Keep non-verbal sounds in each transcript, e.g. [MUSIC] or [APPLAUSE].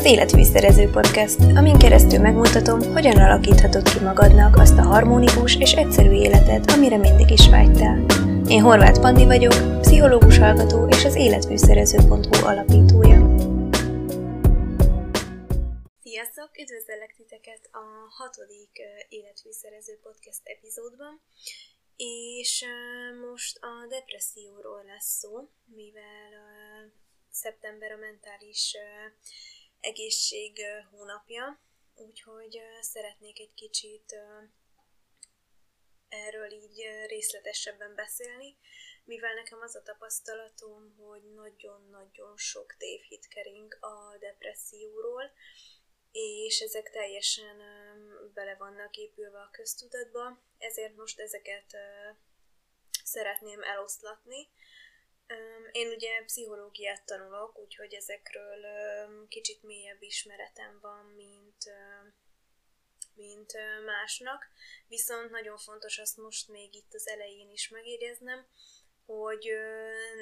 az Életfűszerező Podcast, amin keresztül megmutatom, hogyan alakíthatod ki magadnak azt a harmonikus és egyszerű életet, amire mindig is vágytál. Én Horváth Pandi vagyok, pszichológus hallgató és az életfűszerező.hu alapítója. Sziasztok! Üdvözöllek titeket a hatodik Életfűszerező Podcast epizódban. És most a depresszióról lesz szó, mivel szeptember a mentális egészség hónapja, úgyhogy szeretnék egy kicsit erről így részletesebben beszélni, mivel nekem az a tapasztalatom, hogy nagyon-nagyon sok tévhit kering a depresszióról, és ezek teljesen bele vannak épülve a köztudatba, ezért most ezeket szeretném eloszlatni, én ugye pszichológiát tanulok, úgyhogy ezekről kicsit mélyebb ismeretem van, mint, mint másnak. Viszont nagyon fontos azt most még itt az elején is megérznem, hogy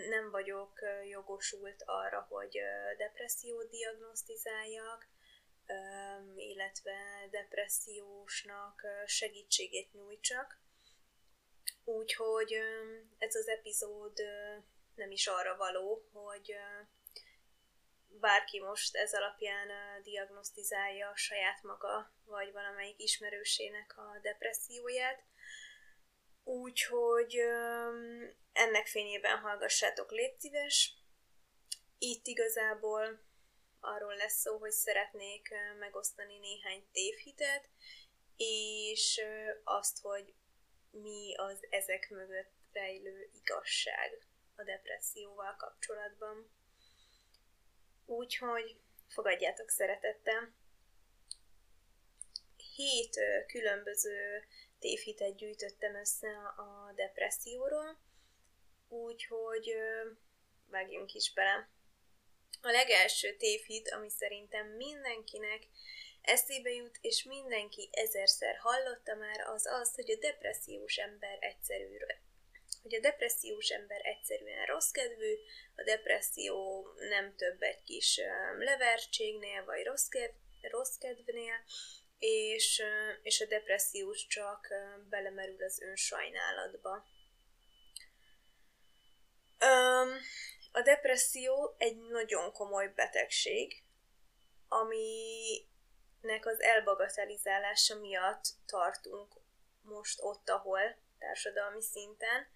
nem vagyok jogosult arra, hogy depressziót diagnosztizáljak, illetve depressziósnak segítséget nyújtsak. Úgyhogy ez az epizód nem is arra való, hogy bárki most ez alapján diagnosztizálja saját maga, vagy valamelyik ismerősének a depresszióját. Úgyhogy ennek fényében hallgassátok, légy szíves. Itt igazából arról lesz szó, hogy szeretnék megosztani néhány tévhitet, és azt, hogy mi az ezek mögött rejlő igazság a depresszióval kapcsolatban. Úgyhogy fogadjátok szeretettel. Hét különböző tévhitet gyűjtöttem össze a depresszióról, úgyhogy vágjunk is bele. A legelső tévhit, ami szerintem mindenkinek eszébe jut, és mindenki ezerszer hallotta már, az az, hogy a depressziós ember egyszerű hogy a depressziós ember egyszerűen rossz a depresszió nem több egy kis levertségnél, vagy rossz, kedv, és, és a depressziós csak belemerül az önsajnálatba. A depresszió egy nagyon komoly betegség, aminek az elbagatelizálása miatt tartunk most ott, ahol társadalmi szinten,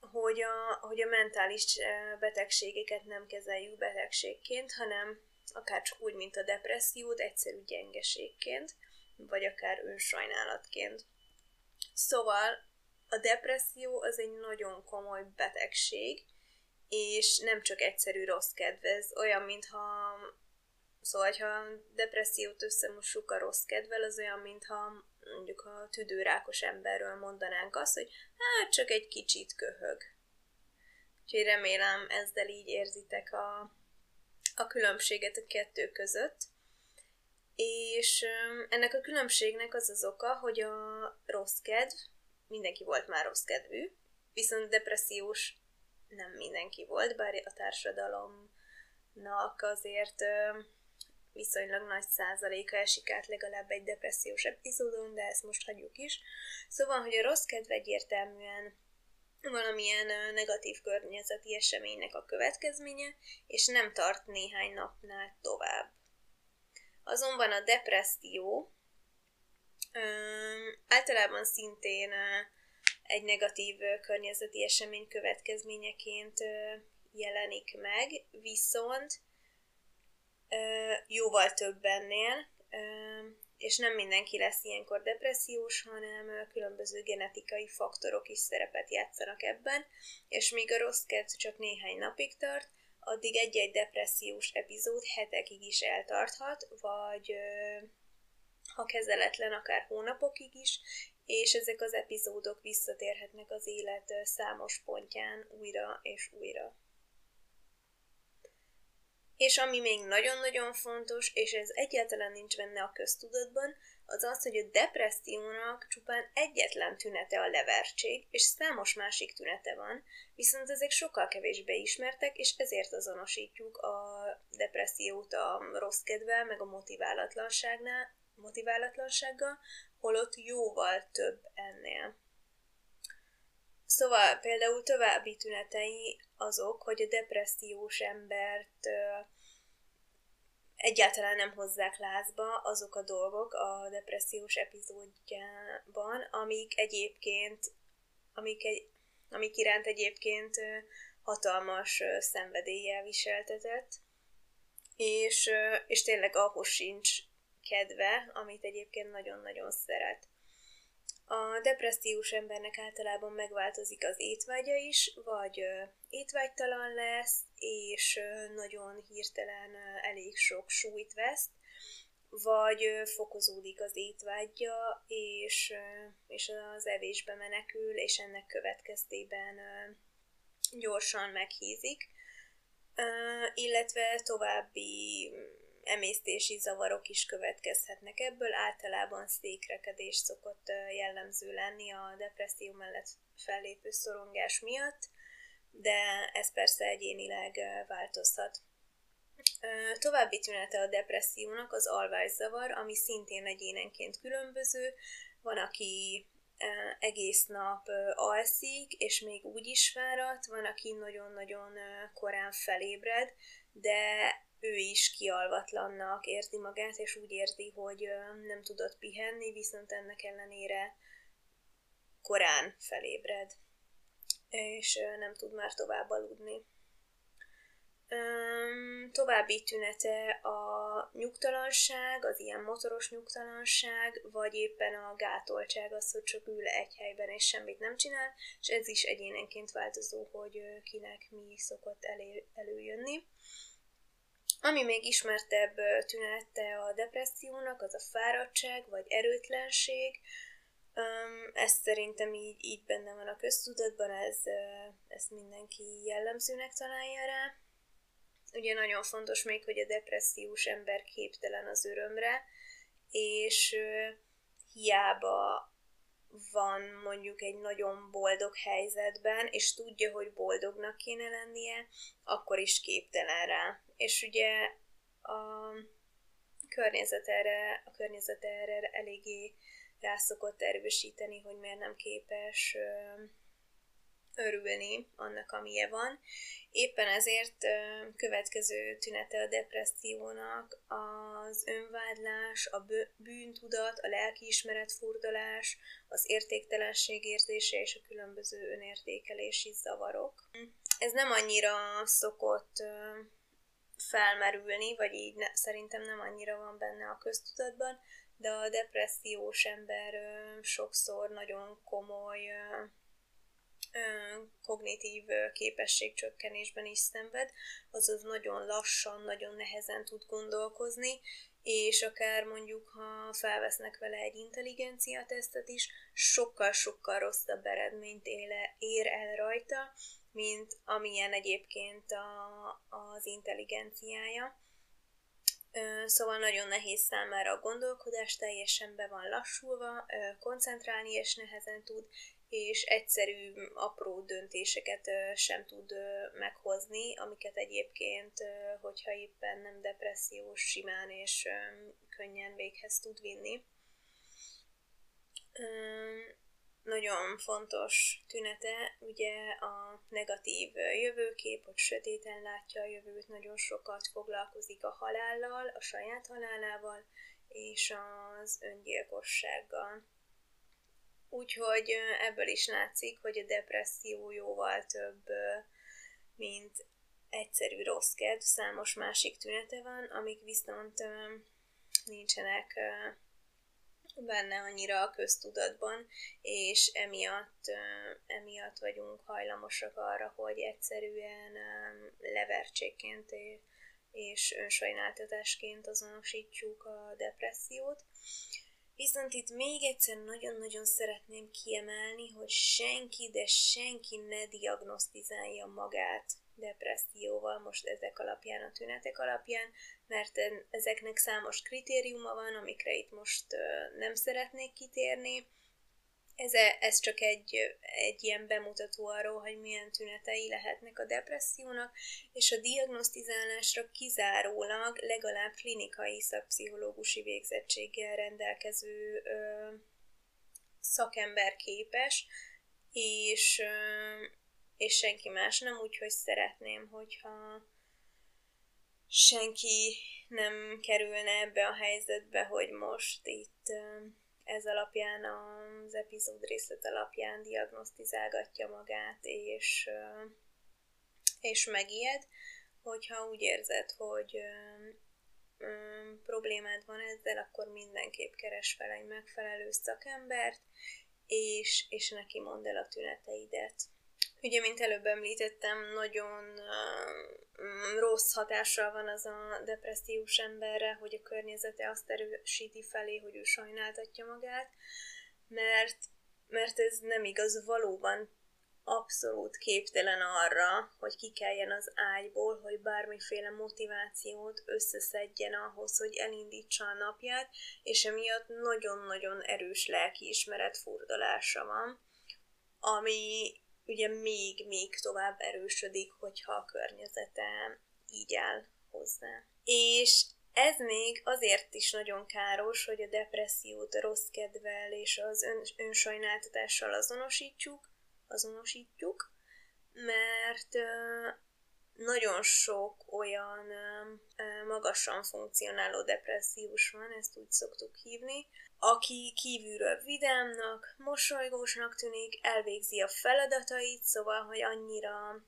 hogy a, hogy a mentális betegségeket nem kezeljük betegségként, hanem akár csak úgy, mint a depressziót, egyszerű gyengeségként, vagy akár önsajnálatként. Szóval a depresszió az egy nagyon komoly betegség, és nem csak egyszerű rossz kedvez, olyan, mintha Szóval, ha depressziót összemossuk a rossz kedvel, az olyan, mintha mondjuk a tüdőrákos emberről mondanánk azt, hogy hát csak egy kicsit köhög. Úgyhogy remélem ezzel így érzitek a, a különbséget a kettő között. És ennek a különbségnek az az oka, hogy a rossz kedv, mindenki volt már rossz kedvű, viszont depressziós nem mindenki volt, bár a társadalomnak azért viszonylag nagy százaléka esik át legalább egy depressziós epizódon, de ezt most hagyjuk is. Szóval, hogy a rossz kedv egyértelműen valamilyen negatív környezeti eseménynek a következménye, és nem tart néhány napnál tovább. Azonban a depresszió általában szintén egy negatív környezeti esemény következményeként jelenik meg, viszont jóval több ennél, és nem mindenki lesz ilyenkor depressziós, hanem különböző genetikai faktorok is szerepet játszanak ebben, és míg a rossz kedv csak néhány napig tart, addig egy-egy depressziós epizód hetekig is eltarthat, vagy ha kezeletlen, akár hónapokig is, és ezek az epizódok visszatérhetnek az élet számos pontján újra és újra. És ami még nagyon-nagyon fontos, és ez egyáltalán nincs benne a köztudatban, az az, hogy a depressziónak csupán egyetlen tünete a levertség, és számos másik tünete van, viszont ezek sokkal kevésbé ismertek, és ezért azonosítjuk a depressziót a rossz kedvel, meg a motiválatlanságnál, motiválatlansággal, holott jóval több ennél. Szóval például további tünetei azok, hogy a depressziós embert egyáltalán nem hozzák lázba azok a dolgok a depressziós epizódjában, amik egyébként, amik, egy, amik iránt egyébként hatalmas szenvedéllyel viseltetett, és, és tényleg ahhoz sincs kedve, amit egyébként nagyon-nagyon szeret. A depressziós embernek általában megváltozik az étvágya is, vagy étvágytalan lesz, és nagyon hirtelen elég sok súlyt vesz, vagy fokozódik az étvágya, és, és az evésbe menekül, és ennek következtében gyorsan meghízik, illetve további emésztési zavarok is következhetnek ebből. Általában székrekedés szokott jellemző lenni a depresszió mellett fellépő szorongás miatt, de ez persze egyénileg változhat. További tünete a depressziónak az alvászavar, ami szintén egyénenként különböző. Van, aki egész nap alszik, és még úgy is fáradt, van, aki nagyon-nagyon korán felébred, de ő is kialvatlannak érzi magát, és úgy érzi, hogy nem tudott pihenni, viszont ennek ellenére korán felébred, és nem tud már tovább aludni. További tünete a nyugtalanság, az ilyen motoros nyugtalanság, vagy éppen a gátoltság, az, hogy csak ül egy helyben és semmit nem csinál, és ez is egyénenként változó, hogy kinek mi szokott elő, előjönni. Ami még ismertebb tünete a depressziónak, az a fáradtság vagy erőtlenség. Ez szerintem így, így benne van a köztudatban, ez, ezt mindenki jellemzőnek találja rá. Ugye nagyon fontos még, hogy a depressziós ember képtelen az örömre, és hiába van mondjuk egy nagyon boldog helyzetben, és tudja, hogy boldognak kéne lennie, akkor is képtelen rá. És ugye a környezet erre, a környezet erre eléggé rá szokott erősíteni, hogy miért nem képes örülni annak, amilyen van. Éppen ezért következő tünete a depressziónak az önvádlás, a bűntudat, a lelkiismeret furdalás, az értéktelenség érzése és a különböző önértékelési zavarok. Ez nem annyira szokott felmerülni, vagy így ne, szerintem nem annyira van benne a köztudatban, de a depressziós ember sokszor nagyon komoly kognitív képességcsökkenésben is szenved, azaz nagyon lassan, nagyon nehezen tud gondolkozni, és akár mondjuk, ha felvesznek vele egy intelligencia tesztet is, sokkal-sokkal rosszabb eredményt éle, ér el rajta, mint amilyen egyébként a, az intelligenciája. Szóval nagyon nehéz számára a gondolkodás, teljesen be van lassulva, koncentrálni és nehezen tud, és egyszerű, apró döntéseket sem tud meghozni, amiket egyébként, hogyha éppen nem depressziós, simán és könnyen véghez tud vinni. Nagyon fontos tünete ugye a negatív jövőkép, hogy sötéten látja a jövőt, nagyon sokat foglalkozik a halállal, a saját halálával és az öngyilkossággal Úgyhogy ebből is látszik, hogy a depresszió jóval több, mint egyszerű rossz kedv, számos másik tünete van, amik viszont nincsenek benne annyira a köztudatban, és emiatt, emiatt vagyunk hajlamosak arra, hogy egyszerűen levertségként és önsajnáltatásként azonosítsuk a depressziót. Viszont itt még egyszer nagyon-nagyon szeretném kiemelni, hogy senki, de senki ne diagnosztizálja magát depresszióval, most ezek alapján, a tünetek alapján, mert ezeknek számos kritériuma van, amikre itt most nem szeretnék kitérni. Ez, e, ez csak egy, egy ilyen bemutató arról, hogy milyen tünetei lehetnek a depressziónak, és a diagnosztizálásra kizárólag legalább klinikai szakpszichológusi végzettséggel rendelkező ö, szakember képes, és, ö, és senki más nem, úgyhogy szeretném, hogyha senki nem kerülne ebbe a helyzetbe, hogy most itt ez alapján, az epizód részlet alapján diagnosztizálgatja magát, és, és megijed, hogyha úgy érzed, hogy problémád van ezzel, akkor mindenképp keres fel egy megfelelő szakembert, és, és neki mondd el a tüneteidet. Ugye, mint előbb említettem, nagyon uh, rossz hatással van az a depressziós emberre, hogy a környezete azt erősíti felé, hogy ő sajnáltatja magát, mert, mert ez nem igaz, valóban abszolút képtelen arra, hogy kikeljen az ágyból, hogy bármiféle motivációt összeszedjen ahhoz, hogy elindítsa a napját, és emiatt nagyon-nagyon erős lelkiismeret furdalása van, ami ugye még, még tovább erősödik, hogyha a környezete így áll hozzá. És ez még azért is nagyon káros, hogy a depressziót a rossz kedvel és az ön, önsajnáltatással azonosítjuk, azonosítjuk, mert nagyon sok olyan magasan funkcionáló depressziós van, ezt úgy szoktuk hívni, aki kívülről vidámnak, mosolygósnak tűnik, elvégzi a feladatait, szóval, hogy annyira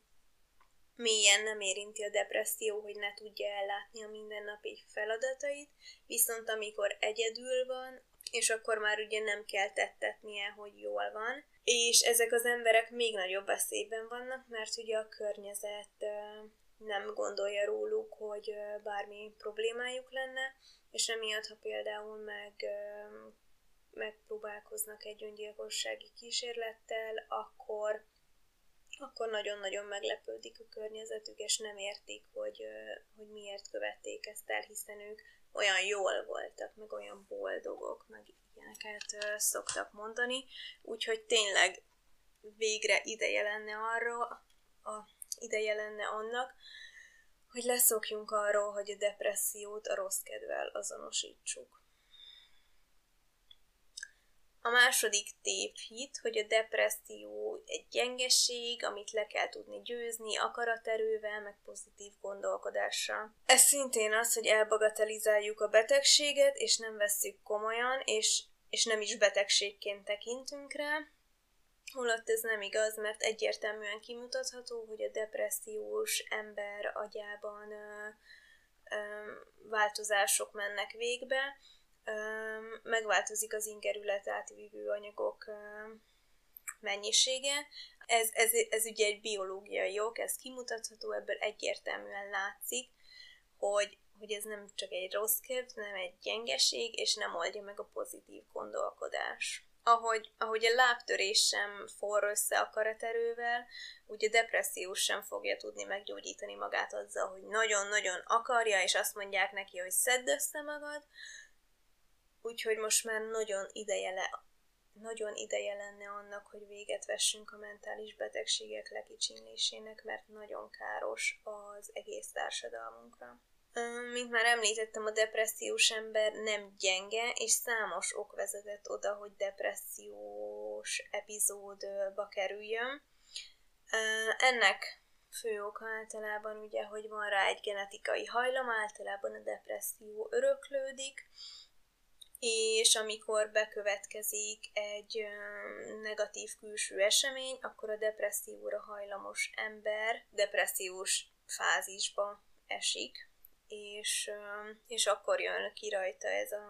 mélyen nem érinti a depresszió, hogy ne tudja ellátni a mindennapi feladatait, viszont amikor egyedül van, és akkor már ugye nem kell tettetnie, hogy jól van. És ezek az emberek még nagyobb veszélyben vannak, mert ugye a környezet nem gondolja róluk, hogy bármi problémájuk lenne, és emiatt, ha például meg megpróbálkoznak egy öngyilkossági kísérlettel, akkor akkor nagyon-nagyon meglepődik a környezetük, és nem értik, hogy, hogy miért követték ezt el, hiszen ők olyan jól voltak, meg olyan boldogok, meg ilyeneket szoktak mondani. Úgyhogy tényleg végre ideje lenne arra, a, ideje lenne annak, hogy leszokjunk arról, hogy a depressziót a rossz kedvel azonosítsuk. A második tévhit, hogy a depresszió egy gyengeség, amit le kell tudni győzni akaraterővel, meg pozitív gondolkodással. Ez szintén az, hogy elbagatelizáljuk a betegséget, és nem vesszük komolyan, és, és nem is betegségként tekintünk rá, holott ez nem igaz, mert egyértelműen kimutatható, hogy a depressziós ember agyában ö, ö, változások mennek végbe, megváltozik az ingerület átvívő anyagok mennyisége. Ez, ez, ez ugye egy biológiai ok, ez kimutatható, ebből egyértelműen látszik, hogy, hogy ez nem csak egy rossz kedv, nem egy gyengeség, és nem oldja meg a pozitív gondolkodás. Ahogy, ahogy a lábtörés sem forr össze a karaterővel, úgy a depressziós sem fogja tudni meggyógyítani magát azzal, hogy nagyon-nagyon akarja, és azt mondják neki, hogy szedd össze magad, Úgyhogy most már nagyon ideje, le, nagyon ideje lenne annak, hogy véget vessünk a mentális betegségek lekicsinlésének, mert nagyon káros az egész társadalmunkra. Mint már említettem, a depressziós ember nem gyenge, és számos ok vezetett oda, hogy depressziós epizódba kerüljön. Ennek fő oka általában ugye, hogy van rá egy genetikai hajlam, általában a depresszió öröklődik, és amikor bekövetkezik egy negatív külső esemény, akkor a depresszióra hajlamos ember depressziós fázisba esik, és, és akkor jön ki rajta ez a,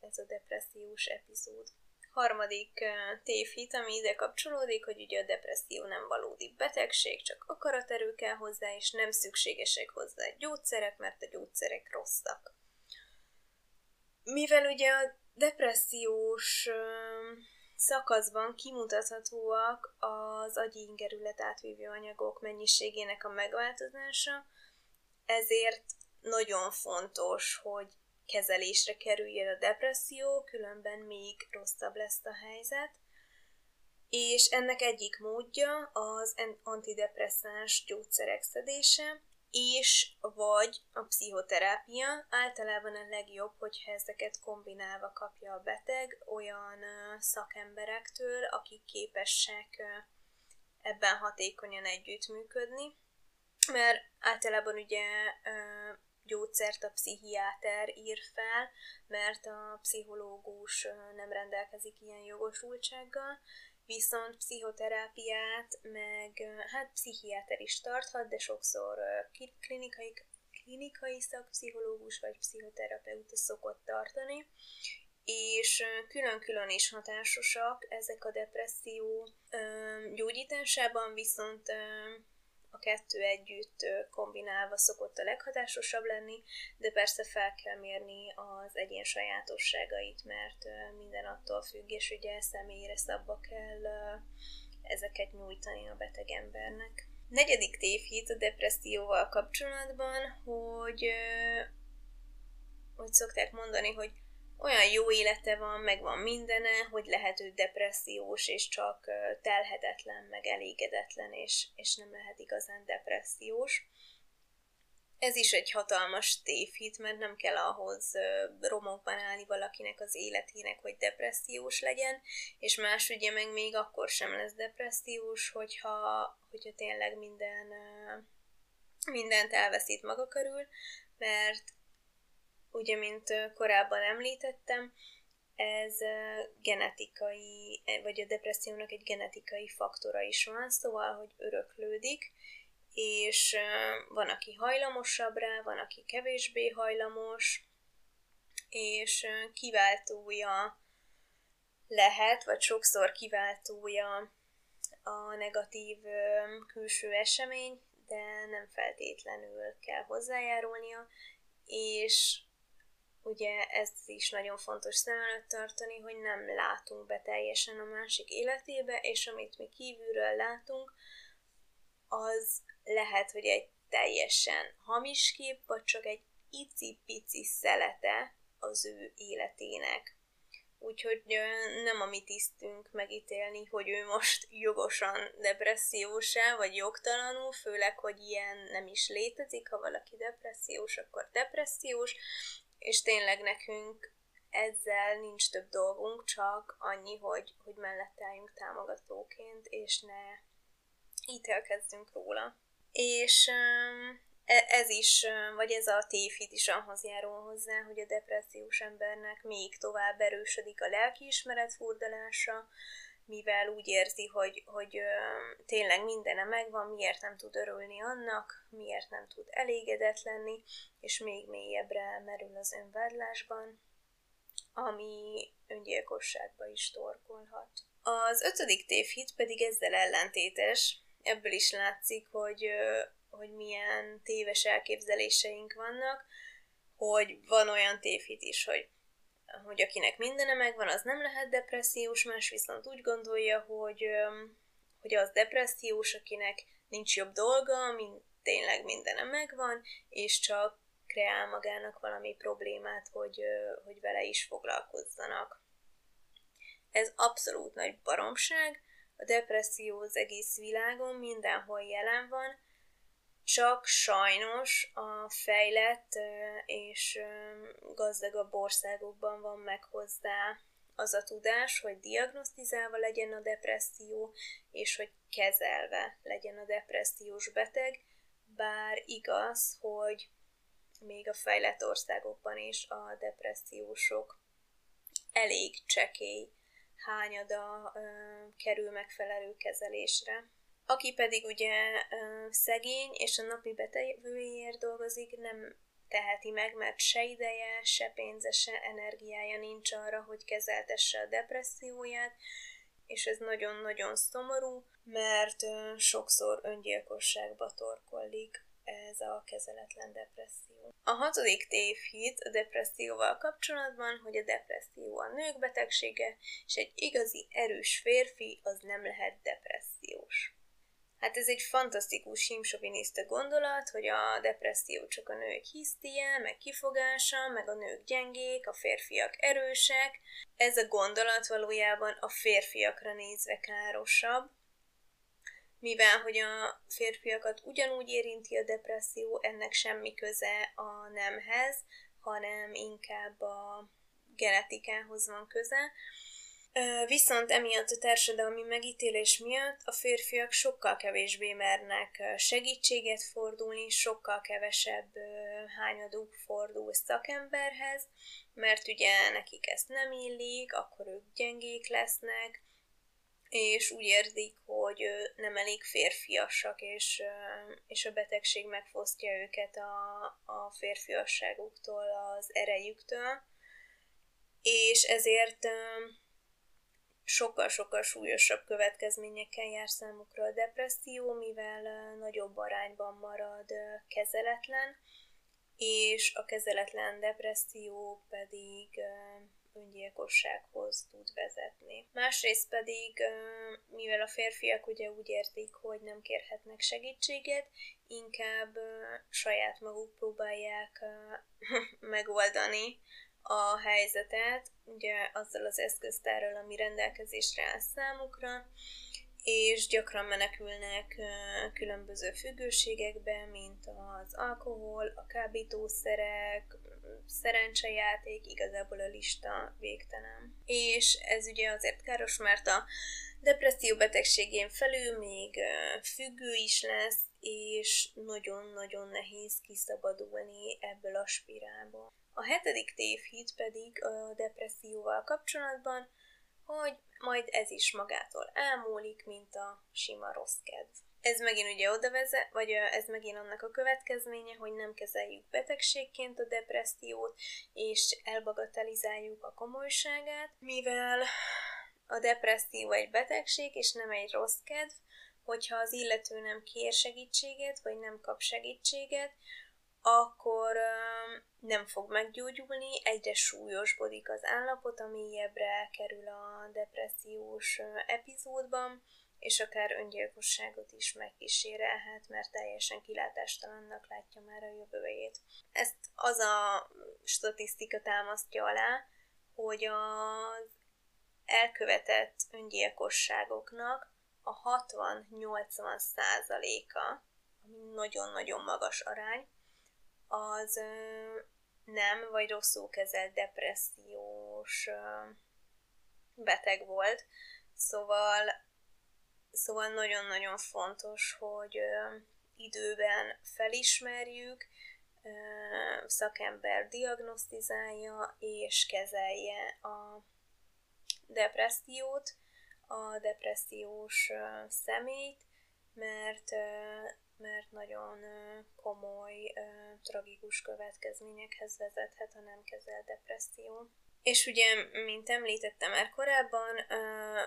ez a depressziós epizód. Harmadik tévhit, ami ide kapcsolódik, hogy ugye a depresszió nem valódi betegség, csak akaraterő kell hozzá, és nem szükségesek hozzá gyógyszerek, mert a gyógyszerek rosszak mivel ugye a depressziós szakaszban kimutathatóak az agyi ingerület átvívő anyagok mennyiségének a megváltozása, ezért nagyon fontos, hogy kezelésre kerüljön a depresszió, különben még rosszabb lesz a helyzet. És ennek egyik módja az antidepresszáns gyógyszerek szedése, és vagy a pszichoterápia. Általában a legjobb, hogyha ezeket kombinálva kapja a beteg olyan szakemberektől, akik képesek ebben hatékonyan együttműködni. Mert általában ugye gyógyszert a pszichiáter ír fel, mert a pszichológus nem rendelkezik ilyen jogosultsággal, viszont pszichoterápiát meg hát pszichiáter is tarthat, de sokszor klinikai, klinikai szakpszichológus vagy pszichoterapeuta szokott tartani, és külön-külön is hatásosak ezek a depresszió gyógyításában, viszont a kettő együtt kombinálva szokott a leghatásosabb lenni, de persze fel kell mérni az egyén sajátosságait, mert minden attól függ, és ugye személyre szabva kell ezeket nyújtani a beteg embernek. Negyedik tévhit a depresszióval kapcsolatban, hogy hogy szokták mondani, hogy olyan jó élete van, meg van mindene, hogy lehet ő depressziós, és csak telhetetlen, meg elégedetlen, és, és nem lehet igazán depressziós. Ez is egy hatalmas tévhit, mert nem kell ahhoz romokban állni valakinek az életének, hogy depressziós legyen, és más ugye meg még akkor sem lesz depressziós, hogyha, hogyha tényleg minden, mindent elveszít maga körül, mert ugye, mint korábban említettem, ez genetikai, vagy a depressziónak egy genetikai faktora is van, szóval, hogy öröklődik, és van, aki hajlamosabb rá, van, aki kevésbé hajlamos, és kiváltója lehet, vagy sokszor kiváltója a negatív külső esemény, de nem feltétlenül kell hozzájárulnia, és ugye ez is nagyon fontos szem előtt tartani, hogy nem látunk be teljesen a másik életébe, és amit mi kívülről látunk, az lehet, hogy egy teljesen hamis kép, vagy csak egy icipici szelete az ő életének. Úgyhogy nem a mi tisztünk megítélni, hogy ő most jogosan depressziós vagy jogtalanul, főleg, hogy ilyen nem is létezik, ha valaki depressziós, akkor depressziós, és tényleg nekünk ezzel nincs több dolgunk, csak annyi, hogy, hogy mellette álljunk támogatóként, és ne ítélkezzünk róla. És e, ez is, vagy ez a tévhit is ahhoz járul hozzá, hogy a depressziós embernek még tovább erősödik a lelkiismeret furdalása, mivel úgy érzi, hogy, hogy tényleg mindene megvan, miért nem tud örülni annak, miért nem tud elégedett lenni, és még mélyebbre merül az önvádlásban, ami öngyilkosságba is torkolhat. Az ötödik tévhit pedig ezzel ellentétes, ebből is látszik, hogy, hogy milyen téves elképzeléseink vannak, hogy van olyan tévhit is, hogy hogy akinek mindene megvan, az nem lehet depressziós, más viszont úgy gondolja, hogy, hogy az depressziós, akinek nincs jobb dolga, mint tényleg mindene megvan, és csak kreál magának valami problémát, hogy, hogy vele is foglalkozzanak. Ez abszolút nagy baromság, a depresszió az egész világon mindenhol jelen van, csak sajnos a fejlett és gazdagabb országokban van meg hozzá az a tudás, hogy diagnosztizálva legyen a depresszió, és hogy kezelve legyen a depressziós beteg, bár igaz, hogy még a fejlett országokban is a depressziósok elég csekély hányada ö, kerül megfelelő kezelésre. Aki pedig ugye szegény és a napi betevőjéért dolgozik, nem teheti meg, mert se ideje, se pénze, se energiája nincs arra, hogy kezeltesse a depresszióját, és ez nagyon-nagyon szomorú, mert sokszor öngyilkosságba torkollik. ez a kezeletlen depresszió. A hatodik tévhit a depresszióval kapcsolatban, hogy a depresszió a nők betegsége, és egy igazi erős férfi az nem lehet depressziós. Hát ez egy fantasztikus simsoviniszta gondolat, hogy a depresszió csak a nők hisztie, meg kifogása, meg a nők gyengék, a férfiak erősek. Ez a gondolat valójában a férfiakra nézve károsabb, mivel hogy a férfiakat ugyanúgy érinti a depresszió, ennek semmi köze a nemhez, hanem inkább a genetikához van köze. Viszont emiatt a társadalmi megítélés miatt a férfiak sokkal kevésbé mernek segítséget fordulni, sokkal kevesebb hányaduk fordul szakemberhez, mert ugye nekik ezt nem illik, akkor ők gyengék lesznek, és úgy érzik, hogy nem elég férfiasak, és, és a betegség megfosztja őket a, a férfiasságuktól, az erejüktől, és ezért sokkal-sokkal súlyosabb következményekkel jár számukra a depresszió, mivel nagyobb arányban marad kezeletlen, és a kezeletlen depresszió pedig öngyilkossághoz tud vezetni. Másrészt pedig, mivel a férfiak ugye úgy értik, hogy nem kérhetnek segítséget, inkább saját maguk próbálják [LAUGHS] megoldani a helyzetet, ugye azzal az eszköztárral, ami rendelkezésre áll számukra, és gyakran menekülnek különböző függőségekbe, mint az alkohol, a kábítószerek, szerencsejáték, igazából a lista végtelen. És ez ugye azért káros, mert a depresszió betegségén felül még függő is lesz, és nagyon-nagyon nehéz kiszabadulni ebből a spirálból. A hetedik tévhit pedig a depresszióval kapcsolatban, hogy majd ez is magától elmúlik, mint a sima rossz kedv. Ez megint ugye oda vezet, vagy ez megint annak a következménye, hogy nem kezeljük betegségként a depressziót, és elbagatelizáljuk a komolyságát, mivel a depresszió egy betegség, és nem egy rossz kedv, hogyha az illető nem kér segítséget, vagy nem kap segítséget, akkor nem fog meggyógyulni, egyre súlyosbodik az állapot, ami mélyebbre kerül a depressziós epizódban, és akár öngyilkosságot is megkísérelhet, mert teljesen kilátástalannak látja már a jövőjét. Ezt az a statisztika támasztja alá, hogy az elkövetett öngyilkosságoknak a 60-80 százaléka, ami nagyon-nagyon magas arány, az nem vagy rosszul kezelt depressziós beteg volt. Szóval, szóval nagyon-nagyon fontos, hogy időben felismerjük, szakember diagnosztizálja és kezelje a depressziót, a depressziós személyt, mert mert nagyon komoly, tragikus következményekhez vezethet a nem kezelt depresszió. És ugye, mint említettem már korábban,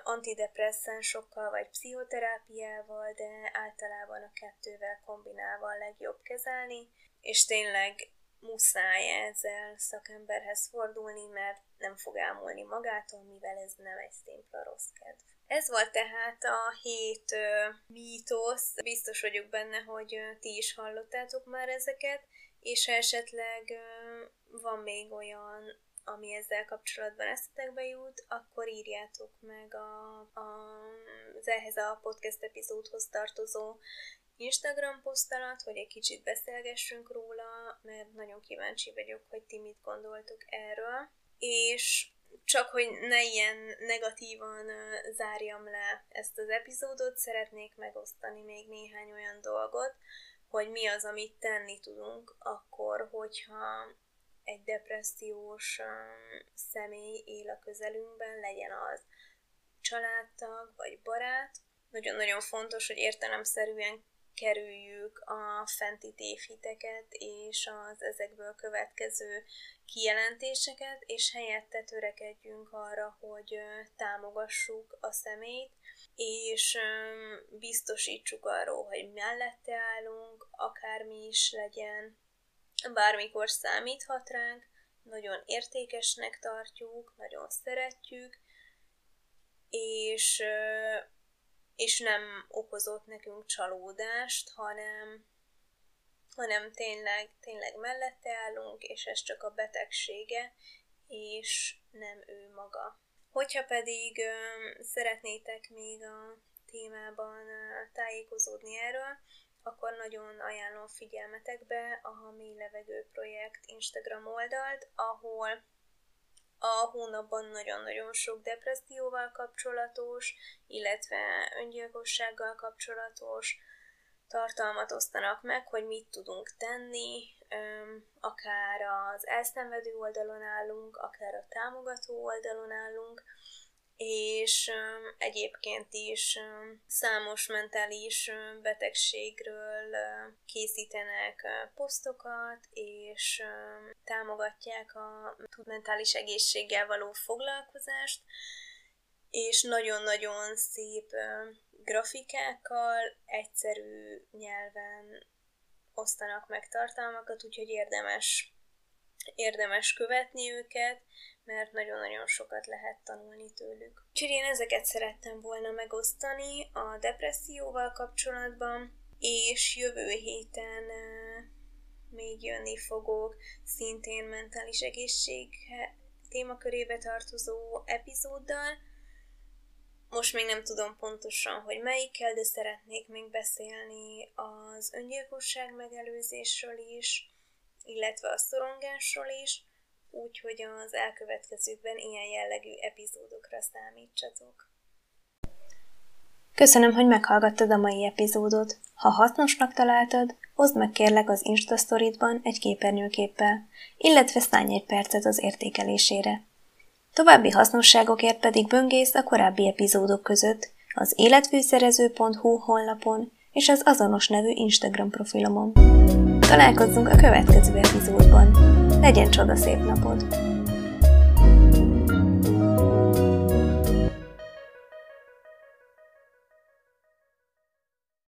antidepresszánsokkal vagy pszichoterápiával, de általában a kettővel kombinálva a legjobb kezelni, és tényleg muszáj ezzel szakemberhez fordulni, mert nem fog elmúlni magától, mivel ez nem egy szimpla rossz kedv. Ez volt tehát a hét uh, mítosz. Biztos vagyok benne, hogy uh, ti is hallottátok már ezeket, és ha esetleg uh, van még olyan, ami ezzel kapcsolatban eszetekbe jut, akkor írjátok meg a, a, az ehhez a podcast epizódhoz tartozó Instagram posztalat, hogy egy kicsit beszélgessünk róla, mert nagyon kíváncsi vagyok, hogy ti mit gondoltok erről. És csak hogy ne ilyen negatívan zárjam le ezt az epizódot, szeretnék megosztani még néhány olyan dolgot, hogy mi az, amit tenni tudunk akkor, hogyha egy depressziós személy él a közelünkben, legyen az családtag vagy barát. Nagyon-nagyon fontos, hogy értelemszerűen kerüljük a fenti tévhiteket és az ezekből következő kijelentéseket, és helyette törekedjünk arra, hogy támogassuk a szemét, és biztosítsuk arról, hogy mellette állunk, akármi is legyen, bármikor számíthat ránk, nagyon értékesnek tartjuk, nagyon szeretjük, és, és nem okozott nekünk csalódást, hanem, hanem tényleg, tényleg mellette állunk, és ez csak a betegsége, és nem ő maga. Hogyha pedig ö, szeretnétek még a témában ö, tájékozódni erről, akkor nagyon ajánlom figyelmetekbe a Mély Levegő Projekt Instagram oldalt, ahol a hónapban nagyon-nagyon sok depresszióval kapcsolatos, illetve öngyilkossággal kapcsolatos tartalmat osztanak meg, hogy mit tudunk tenni, akár az elszenvedő oldalon állunk, akár a támogató oldalon állunk, és egyébként is számos mentális betegségről készítenek posztokat, és támogatják a mentális egészséggel való foglalkozást, és nagyon-nagyon szép grafikákkal, egyszerű nyelven osztanak meg tartalmakat, úgyhogy érdemes, érdemes követni őket, mert nagyon-nagyon sokat lehet tanulni tőlük. Úgyhogy én ezeket szerettem volna megosztani a depresszióval kapcsolatban, és jövő héten még jönni fogok szintén mentális egészség témakörébe tartozó epizóddal. Most még nem tudom pontosan, hogy melyikkel, de szeretnék még beszélni az öngyilkosság megelőzésről is, illetve a szorongásról is, úgyhogy az elkövetkezőkben ilyen jellegű epizódokra számítsatok. Köszönöm, hogy meghallgattad a mai epizódot. Ha hasznosnak találtad, oszd meg kérlek az Insta egy képernyőképpel, illetve szállj egy percet az értékelésére. További hasznosságokért pedig böngész a korábbi epizódok között az életfűszerező.hu honlapon és az azonos nevű Instagram profilomon. Találkozzunk a következő epizódban! Legyen csoda szép napod!